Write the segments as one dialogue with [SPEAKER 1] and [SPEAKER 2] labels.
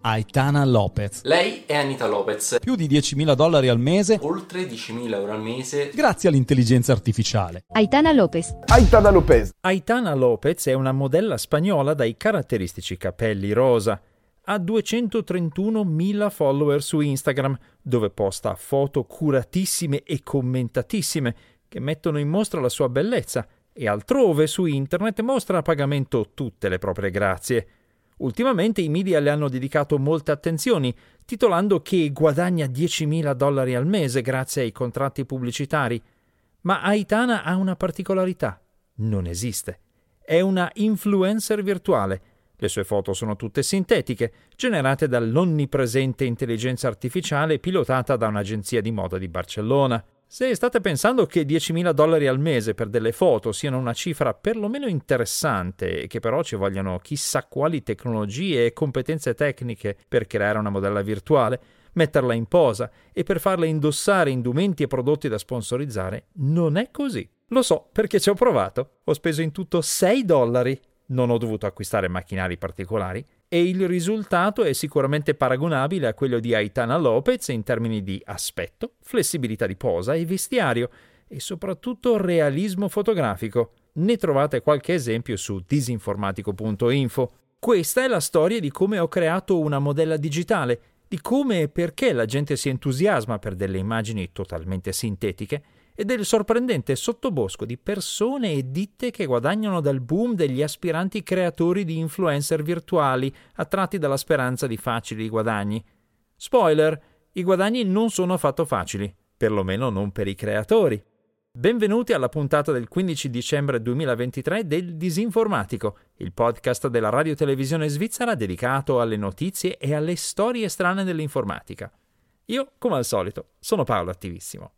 [SPEAKER 1] Aitana Lopez.
[SPEAKER 2] Lei è Anita Lopez.
[SPEAKER 1] Più di 10.000 dollari al mese
[SPEAKER 2] Oltre 10.000 euro al mese.
[SPEAKER 1] grazie all'intelligenza artificiale.
[SPEAKER 3] Aitana Lopez.
[SPEAKER 4] Aitana Lopez.
[SPEAKER 5] Aitana Lopez è una modella spagnola dai caratteristici capelli rosa. Ha 231.000 follower su Instagram, dove posta foto curatissime e commentatissime che mettono in mostra la sua bellezza e altrove su internet mostra a pagamento tutte le proprie grazie. Ultimamente i media le hanno dedicato molte attenzioni, titolando che guadagna 10.000 dollari al mese grazie ai contratti pubblicitari. Ma Aitana ha una particolarità. Non esiste. È una influencer virtuale. Le sue foto sono tutte sintetiche, generate dall'onnipresente intelligenza artificiale pilotata da un'agenzia di moda di Barcellona. Se state pensando che 10.000 dollari al mese per delle foto siano una cifra perlomeno interessante e che però ci vogliano chissà quali tecnologie e competenze tecniche per creare una modella virtuale, metterla in posa e per farla indossare indumenti e prodotti da sponsorizzare, non è così. Lo so perché ci ho provato. Ho speso in tutto 6 dollari. Non ho dovuto acquistare macchinari particolari e il risultato è sicuramente paragonabile a quello di Aitana Lopez in termini di aspetto, flessibilità di posa e vestiario e soprattutto realismo fotografico. Ne trovate qualche esempio su disinformatico.info. Questa è la storia di come ho creato una modella digitale, di come e perché la gente si entusiasma per delle immagini totalmente sintetiche e del sorprendente sottobosco di persone e ditte che guadagnano dal boom degli aspiranti creatori di influencer virtuali attratti dalla speranza di facili guadagni. Spoiler, i guadagni non sono affatto facili, perlomeno non per i creatori. Benvenuti alla puntata del 15 dicembre 2023 del Disinformatico, il podcast della radio televisione svizzera dedicato alle notizie e alle storie strane dell'informatica. Io, come al solito, sono Paolo Attivissimo.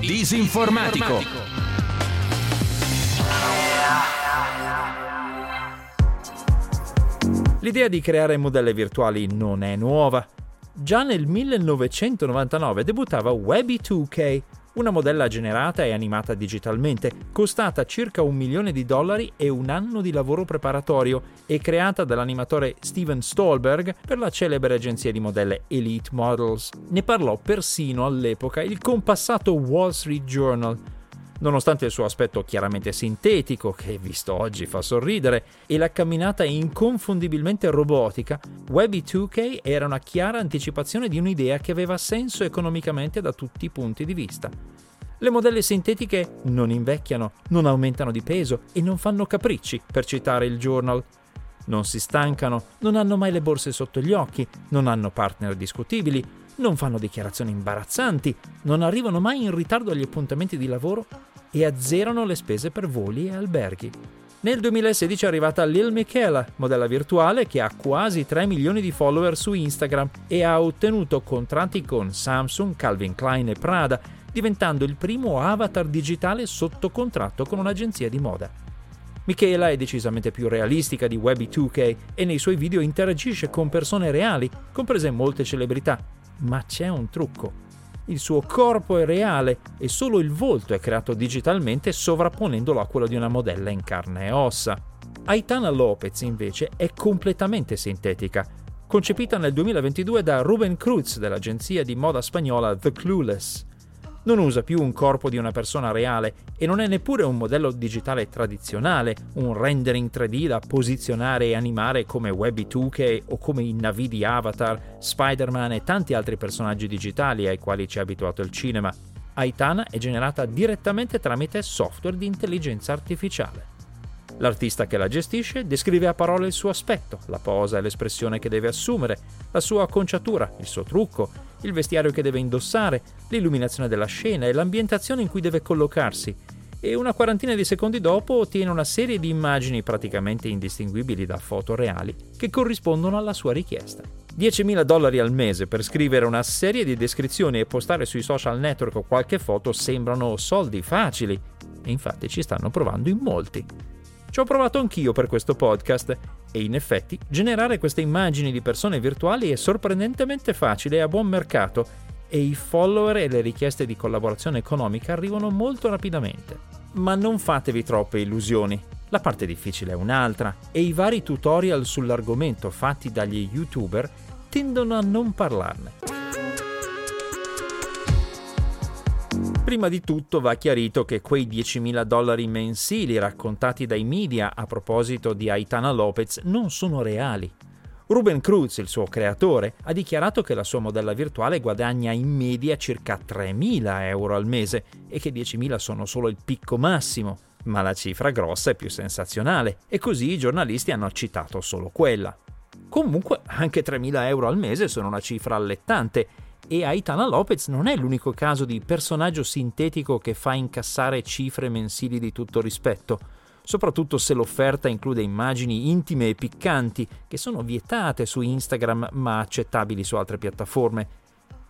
[SPEAKER 6] Disinformatico.
[SPEAKER 5] L'idea di creare modelle virtuali non è nuova. Già nel 1999 debuttava Webby 2K, una modella generata e animata digitalmente, costata circa un milione di dollari e un anno di lavoro preparatorio e creata dall'animatore Steven Stolberg per la celebre agenzia di modelle Elite Models. Ne parlò persino all'epoca il compassato Wall Street Journal. Nonostante il suo aspetto chiaramente sintetico, che visto oggi fa sorridere, e la camminata inconfondibilmente robotica, Webby 2K era una chiara anticipazione di un'idea che aveva senso economicamente da tutti i punti di vista. Le modelle sintetiche non invecchiano, non aumentano di peso e non fanno capricci, per citare il journal. Non si stancano, non hanno mai le borse sotto gli occhi, non hanno partner discutibili, non fanno dichiarazioni imbarazzanti, non arrivano mai in ritardo agli appuntamenti di lavoro e azzerano le spese per voli e alberghi. Nel 2016 è arrivata Lil Michaela, modella virtuale che ha quasi 3 milioni di follower su Instagram e ha ottenuto contratti con Samsung, Calvin Klein e Prada, diventando il primo avatar digitale sotto contratto con un'agenzia di moda. Michaela è decisamente più realistica di Webby 2K e nei suoi video interagisce con persone reali, comprese molte celebrità, ma c'è un trucco. Il suo corpo è reale e solo il volto è creato digitalmente sovrapponendolo a quello di una modella in carne e ossa. Aitana Lopez invece è completamente sintetica, concepita nel 2022 da Ruben Cruz dell'agenzia di moda spagnola The Clueless. Non usa più un corpo di una persona reale e non è neppure un modello digitale tradizionale, un rendering 3D da posizionare e animare come Webby 2K o come i Navi di Avatar, Spider-Man e tanti altri personaggi digitali ai quali ci ha abituato il cinema. Aitana è generata direttamente tramite software di intelligenza artificiale. L'artista che la gestisce descrive a parole il suo aspetto, la posa e l'espressione che deve assumere, la sua acconciatura, il suo trucco, il vestiario che deve indossare, l'illuminazione della scena e l'ambientazione in cui deve collocarsi. E una quarantina di secondi dopo ottiene una serie di immagini praticamente indistinguibili da foto reali che corrispondono alla sua richiesta. 10.000 dollari al mese per scrivere una serie di descrizioni e postare sui social network qualche foto sembrano soldi facili, e infatti ci stanno provando in molti. Ci ho provato anch'io per questo podcast e in effetti generare queste immagini di persone virtuali è sorprendentemente facile e a buon mercato e i follower e le richieste di collaborazione economica arrivano molto rapidamente. Ma non fatevi troppe illusioni. La parte difficile è un'altra e i vari tutorial sull'argomento fatti dagli youtuber tendono a non parlarne. Prima di tutto va chiarito che quei 10.000 dollari mensili raccontati dai media a proposito di Aitana Lopez non sono reali. Ruben Cruz, il suo creatore, ha dichiarato che la sua modella virtuale guadagna in media circa 3.000 euro al mese e che 10.000 sono solo il picco massimo, ma la cifra grossa è più sensazionale e così i giornalisti hanno citato solo quella. Comunque anche 3.000 euro al mese sono una cifra allettante e Aitana Lopez non è l'unico caso di personaggio sintetico che fa incassare cifre mensili di tutto rispetto soprattutto se l'offerta include immagini intime e piccanti che sono vietate su Instagram ma accettabili su altre piattaforme.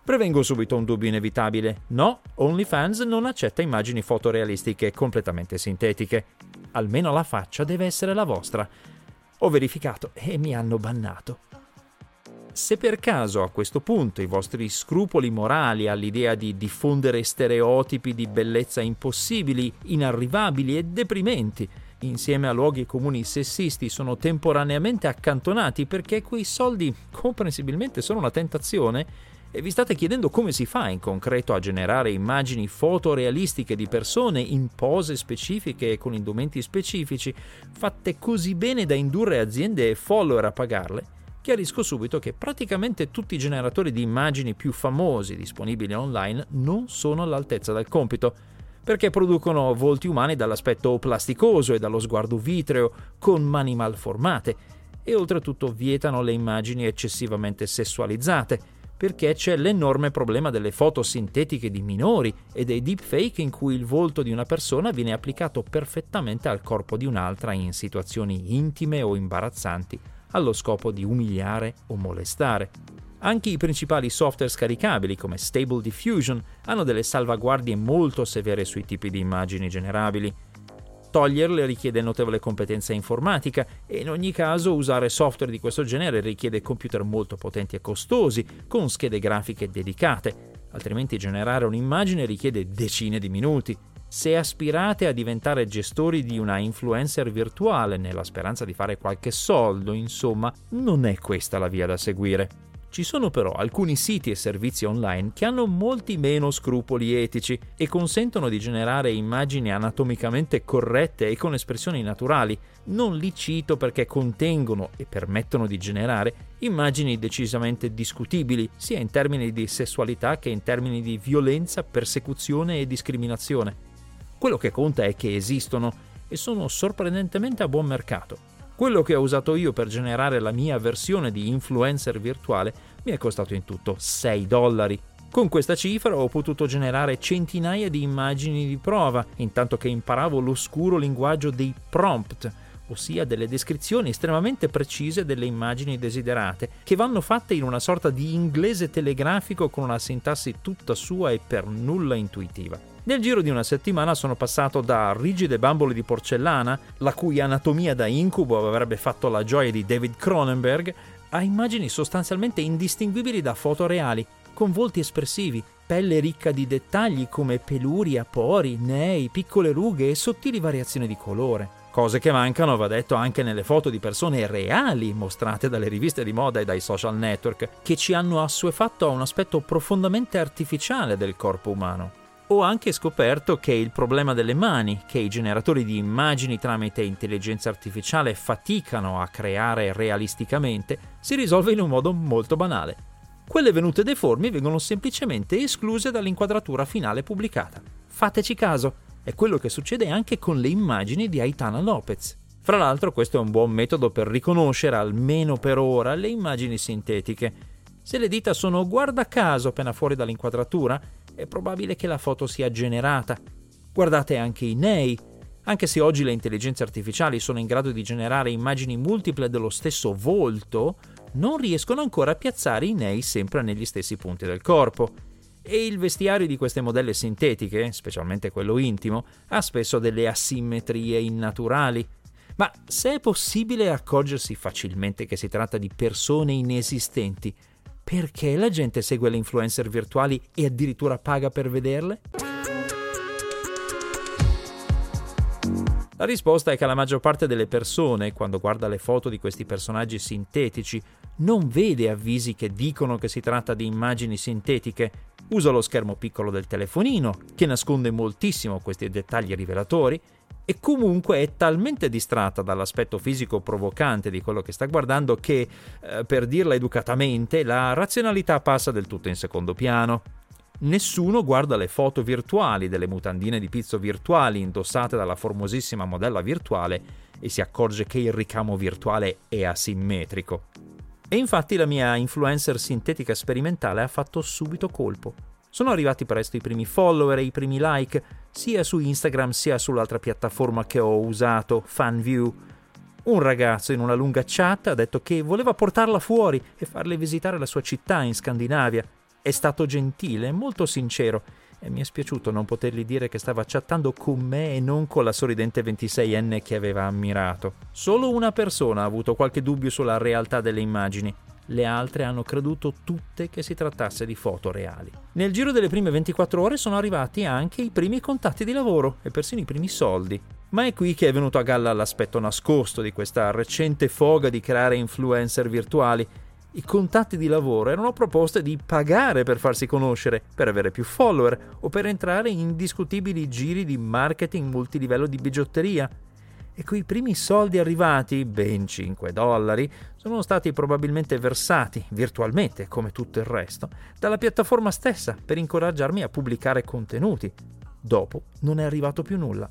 [SPEAKER 5] Prevengo subito un dubbio inevitabile. No, OnlyFans non accetta immagini fotorealistiche completamente sintetiche. Almeno la faccia deve essere la vostra. Ho verificato e mi hanno bannato. Se per caso a questo punto i vostri scrupoli morali all'idea di diffondere stereotipi di bellezza impossibili, inarrivabili e deprimenti insieme a luoghi comuni sessisti sono temporaneamente accantonati perché quei soldi comprensibilmente sono una tentazione e vi state chiedendo come si fa in concreto a generare immagini fotorealistiche di persone in pose specifiche e con indumenti specifici, fatte così bene da indurre aziende e follower a pagarle, chiarisco subito che praticamente tutti i generatori di immagini più famosi disponibili online non sono all'altezza del compito perché producono volti umani dall'aspetto plasticoso e dallo sguardo vitreo, con mani malformate, e oltretutto vietano le immagini eccessivamente sessualizzate, perché c'è l'enorme problema delle foto sintetiche di minori e dei deepfake in cui il volto di una persona viene applicato perfettamente al corpo di un'altra in situazioni intime o imbarazzanti, allo scopo di umiliare o molestare. Anche i principali software scaricabili come Stable Diffusion hanno delle salvaguardie molto severe sui tipi di immagini generabili. Toglierle richiede notevole competenza informatica e in ogni caso usare software di questo genere richiede computer molto potenti e costosi, con schede grafiche dedicate, altrimenti generare un'immagine richiede decine di minuti. Se aspirate a diventare gestori di una influencer virtuale nella speranza di fare qualche soldo, insomma, non è questa la via da seguire. Ci sono però alcuni siti e servizi online che hanno molti meno scrupoli etici e consentono di generare immagini anatomicamente corrette e con espressioni naturali. Non li cito perché contengono e permettono di generare immagini decisamente discutibili, sia in termini di sessualità che in termini di violenza, persecuzione e discriminazione. Quello che conta è che esistono e sono sorprendentemente a buon mercato. Quello che ho usato io per generare la mia versione di influencer virtuale mi è costato in tutto 6 dollari. Con questa cifra ho potuto generare centinaia di immagini di prova, intanto che imparavo l'oscuro linguaggio dei prompt, ossia delle descrizioni estremamente precise delle immagini desiderate, che vanno fatte in una sorta di inglese telegrafico con una sintassi tutta sua e per nulla intuitiva. Nel giro di una settimana sono passato da rigide bambole di porcellana, la cui anatomia da incubo avrebbe fatto la gioia di David Cronenberg, a immagini sostanzialmente indistinguibili da foto reali, con volti espressivi, pelle ricca di dettagli come peluria, pori, nei, piccole rughe e sottili variazioni di colore. Cose che mancano, va detto, anche nelle foto di persone reali mostrate dalle riviste di moda e dai social network, che ci hanno assuefatto a un aspetto profondamente artificiale del corpo umano. Ho anche scoperto che il problema delle mani, che i generatori di immagini tramite intelligenza artificiale faticano a creare realisticamente, si risolve in un modo molto banale. Quelle venute deformi vengono semplicemente escluse dall'inquadratura finale pubblicata. Fateci caso, è quello che succede anche con le immagini di Aitana Lopez. Fra l'altro questo è un buon metodo per riconoscere, almeno per ora, le immagini sintetiche. Se le dita sono guarda caso appena fuori dall'inquadratura, è probabile che la foto sia generata. Guardate anche i nei. Anche se oggi le intelligenze artificiali sono in grado di generare immagini multiple dello stesso volto, non riescono ancora a piazzare i nei sempre negli stessi punti del corpo. E il vestiario di queste modelle sintetiche, specialmente quello intimo, ha spesso delle asimmetrie innaturali. Ma se è possibile accorgersi facilmente che si tratta di persone inesistenti, perché la gente segue le influencer virtuali e addirittura paga per vederle? La risposta è che la maggior parte delle persone, quando guarda le foto di questi personaggi sintetici, non vede avvisi che dicono che si tratta di immagini sintetiche, usa lo schermo piccolo del telefonino, che nasconde moltissimo questi dettagli rivelatori, e comunque è talmente distratta dall'aspetto fisico provocante di quello che sta guardando che, eh, per dirla educatamente, la razionalità passa del tutto in secondo piano. Nessuno guarda le foto virtuali delle mutandine di pizzo virtuali indossate dalla formosissima modella virtuale e si accorge che il ricamo virtuale è asimmetrico. E infatti la mia influencer sintetica sperimentale ha fatto subito colpo. Sono arrivati presto i primi follower e i primi like, sia su Instagram sia sull'altra piattaforma che ho usato, FanView. Un ragazzo in una lunga chat ha detto che voleva portarla fuori e farle visitare la sua città in Scandinavia è stato gentile e molto sincero e mi è spiaciuto non potergli dire che stava chattando con me e non con la sorridente 26enne che aveva ammirato. Solo una persona ha avuto qualche dubbio sulla realtà delle immagini. Le altre hanno creduto tutte che si trattasse di foto reali. Nel giro delle prime 24 ore sono arrivati anche i primi contatti di lavoro e persino i primi soldi. Ma è qui che è venuto a galla l'aspetto nascosto di questa recente foga di creare influencer virtuali i contatti di lavoro erano proposte di pagare per farsi conoscere, per avere più follower o per entrare in indiscutibili giri di marketing multilivello di bigiotteria. E quei primi soldi arrivati, ben 5 dollari, sono stati probabilmente versati, virtualmente come tutto il resto, dalla piattaforma stessa per incoraggiarmi a pubblicare contenuti. Dopo non è arrivato più nulla.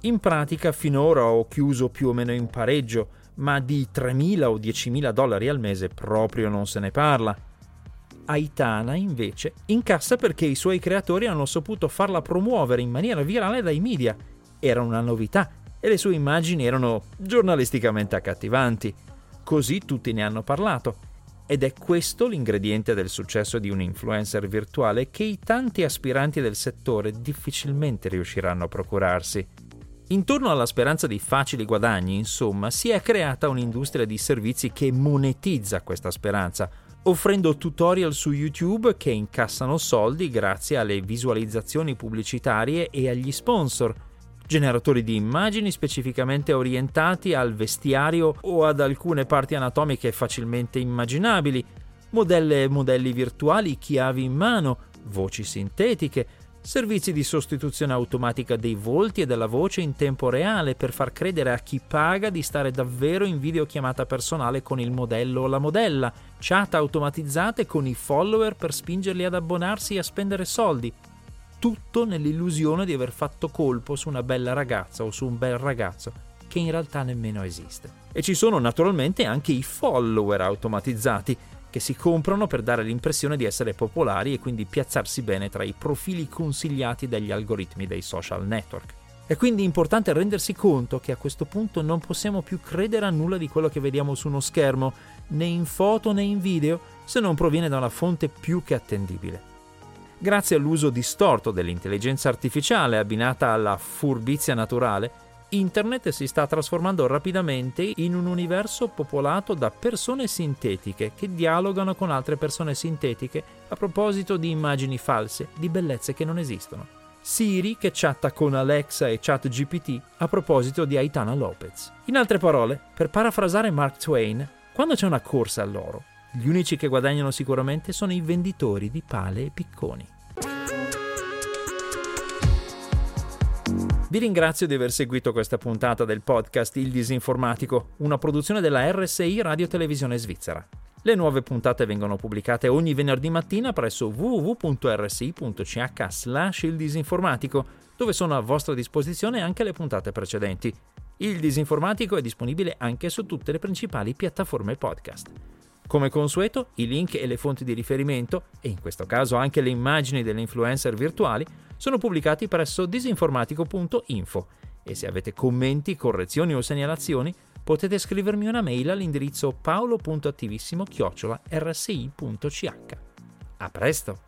[SPEAKER 5] In pratica finora ho chiuso più o meno in pareggio, ma di 3.000 o 10.000 dollari al mese proprio non se ne parla. Aitana, invece, incassa perché i suoi creatori hanno saputo farla promuovere in maniera virale dai media. Era una novità e le sue immagini erano giornalisticamente accattivanti. Così tutti ne hanno parlato. Ed è questo l'ingrediente del successo di un influencer virtuale che i tanti aspiranti del settore difficilmente riusciranno a procurarsi. Intorno alla speranza di facili guadagni, insomma, si è creata un'industria di servizi che monetizza questa speranza, offrendo tutorial su YouTube che incassano soldi grazie alle visualizzazioni pubblicitarie e agli sponsor, generatori di immagini specificamente orientati al vestiario o ad alcune parti anatomiche facilmente immaginabili, modelle e modelli virtuali chiavi in mano, voci sintetiche, servizi di sostituzione automatica dei volti e della voce in tempo reale per far credere a chi paga di stare davvero in videochiamata personale con il modello o la modella, chat automatizzate con i follower per spingerli ad abbonarsi e a spendere soldi. Tutto nell'illusione di aver fatto colpo su una bella ragazza o su un bel ragazzo che in realtà nemmeno esiste. E ci sono naturalmente anche i follower automatizzati che si comprano per dare l'impressione di essere popolari e quindi piazzarsi bene tra i profili consigliati dagli algoritmi dei social network. È quindi importante rendersi conto che a questo punto non possiamo più credere a nulla di quello che vediamo su uno schermo, né in foto né in video, se non proviene da una fonte più che attendibile. Grazie all'uso distorto dell'intelligenza artificiale abbinata alla furbizia naturale, Internet si sta trasformando rapidamente in un universo popolato da persone sintetiche che dialogano con altre persone sintetiche a proposito di immagini false, di bellezze che non esistono. Siri che chatta con Alexa e ChatGPT a proposito di Aitana Lopez. In altre parole, per parafrasare Mark Twain, quando c'è una corsa all'oro, gli unici che guadagnano sicuramente sono i venditori di pale e picconi. Vi ringrazio di aver seguito questa puntata del podcast Il Disinformatico, una produzione della RSI Radio Televisione Svizzera. Le nuove puntate vengono pubblicate ogni venerdì mattina presso www.rsi.ch slash il disinformatico, dove sono a vostra disposizione anche le puntate precedenti. Il Disinformatico è disponibile anche su tutte le principali piattaforme podcast. Come consueto, i link e le fonti di riferimento, e in questo caso anche le immagini delle influencer virtuali, sono pubblicati presso disinformatico.info e se avete commenti, correzioni o segnalazioni potete scrivermi una mail all'indirizzo paolo.attivissimo-rsi.ch. A presto!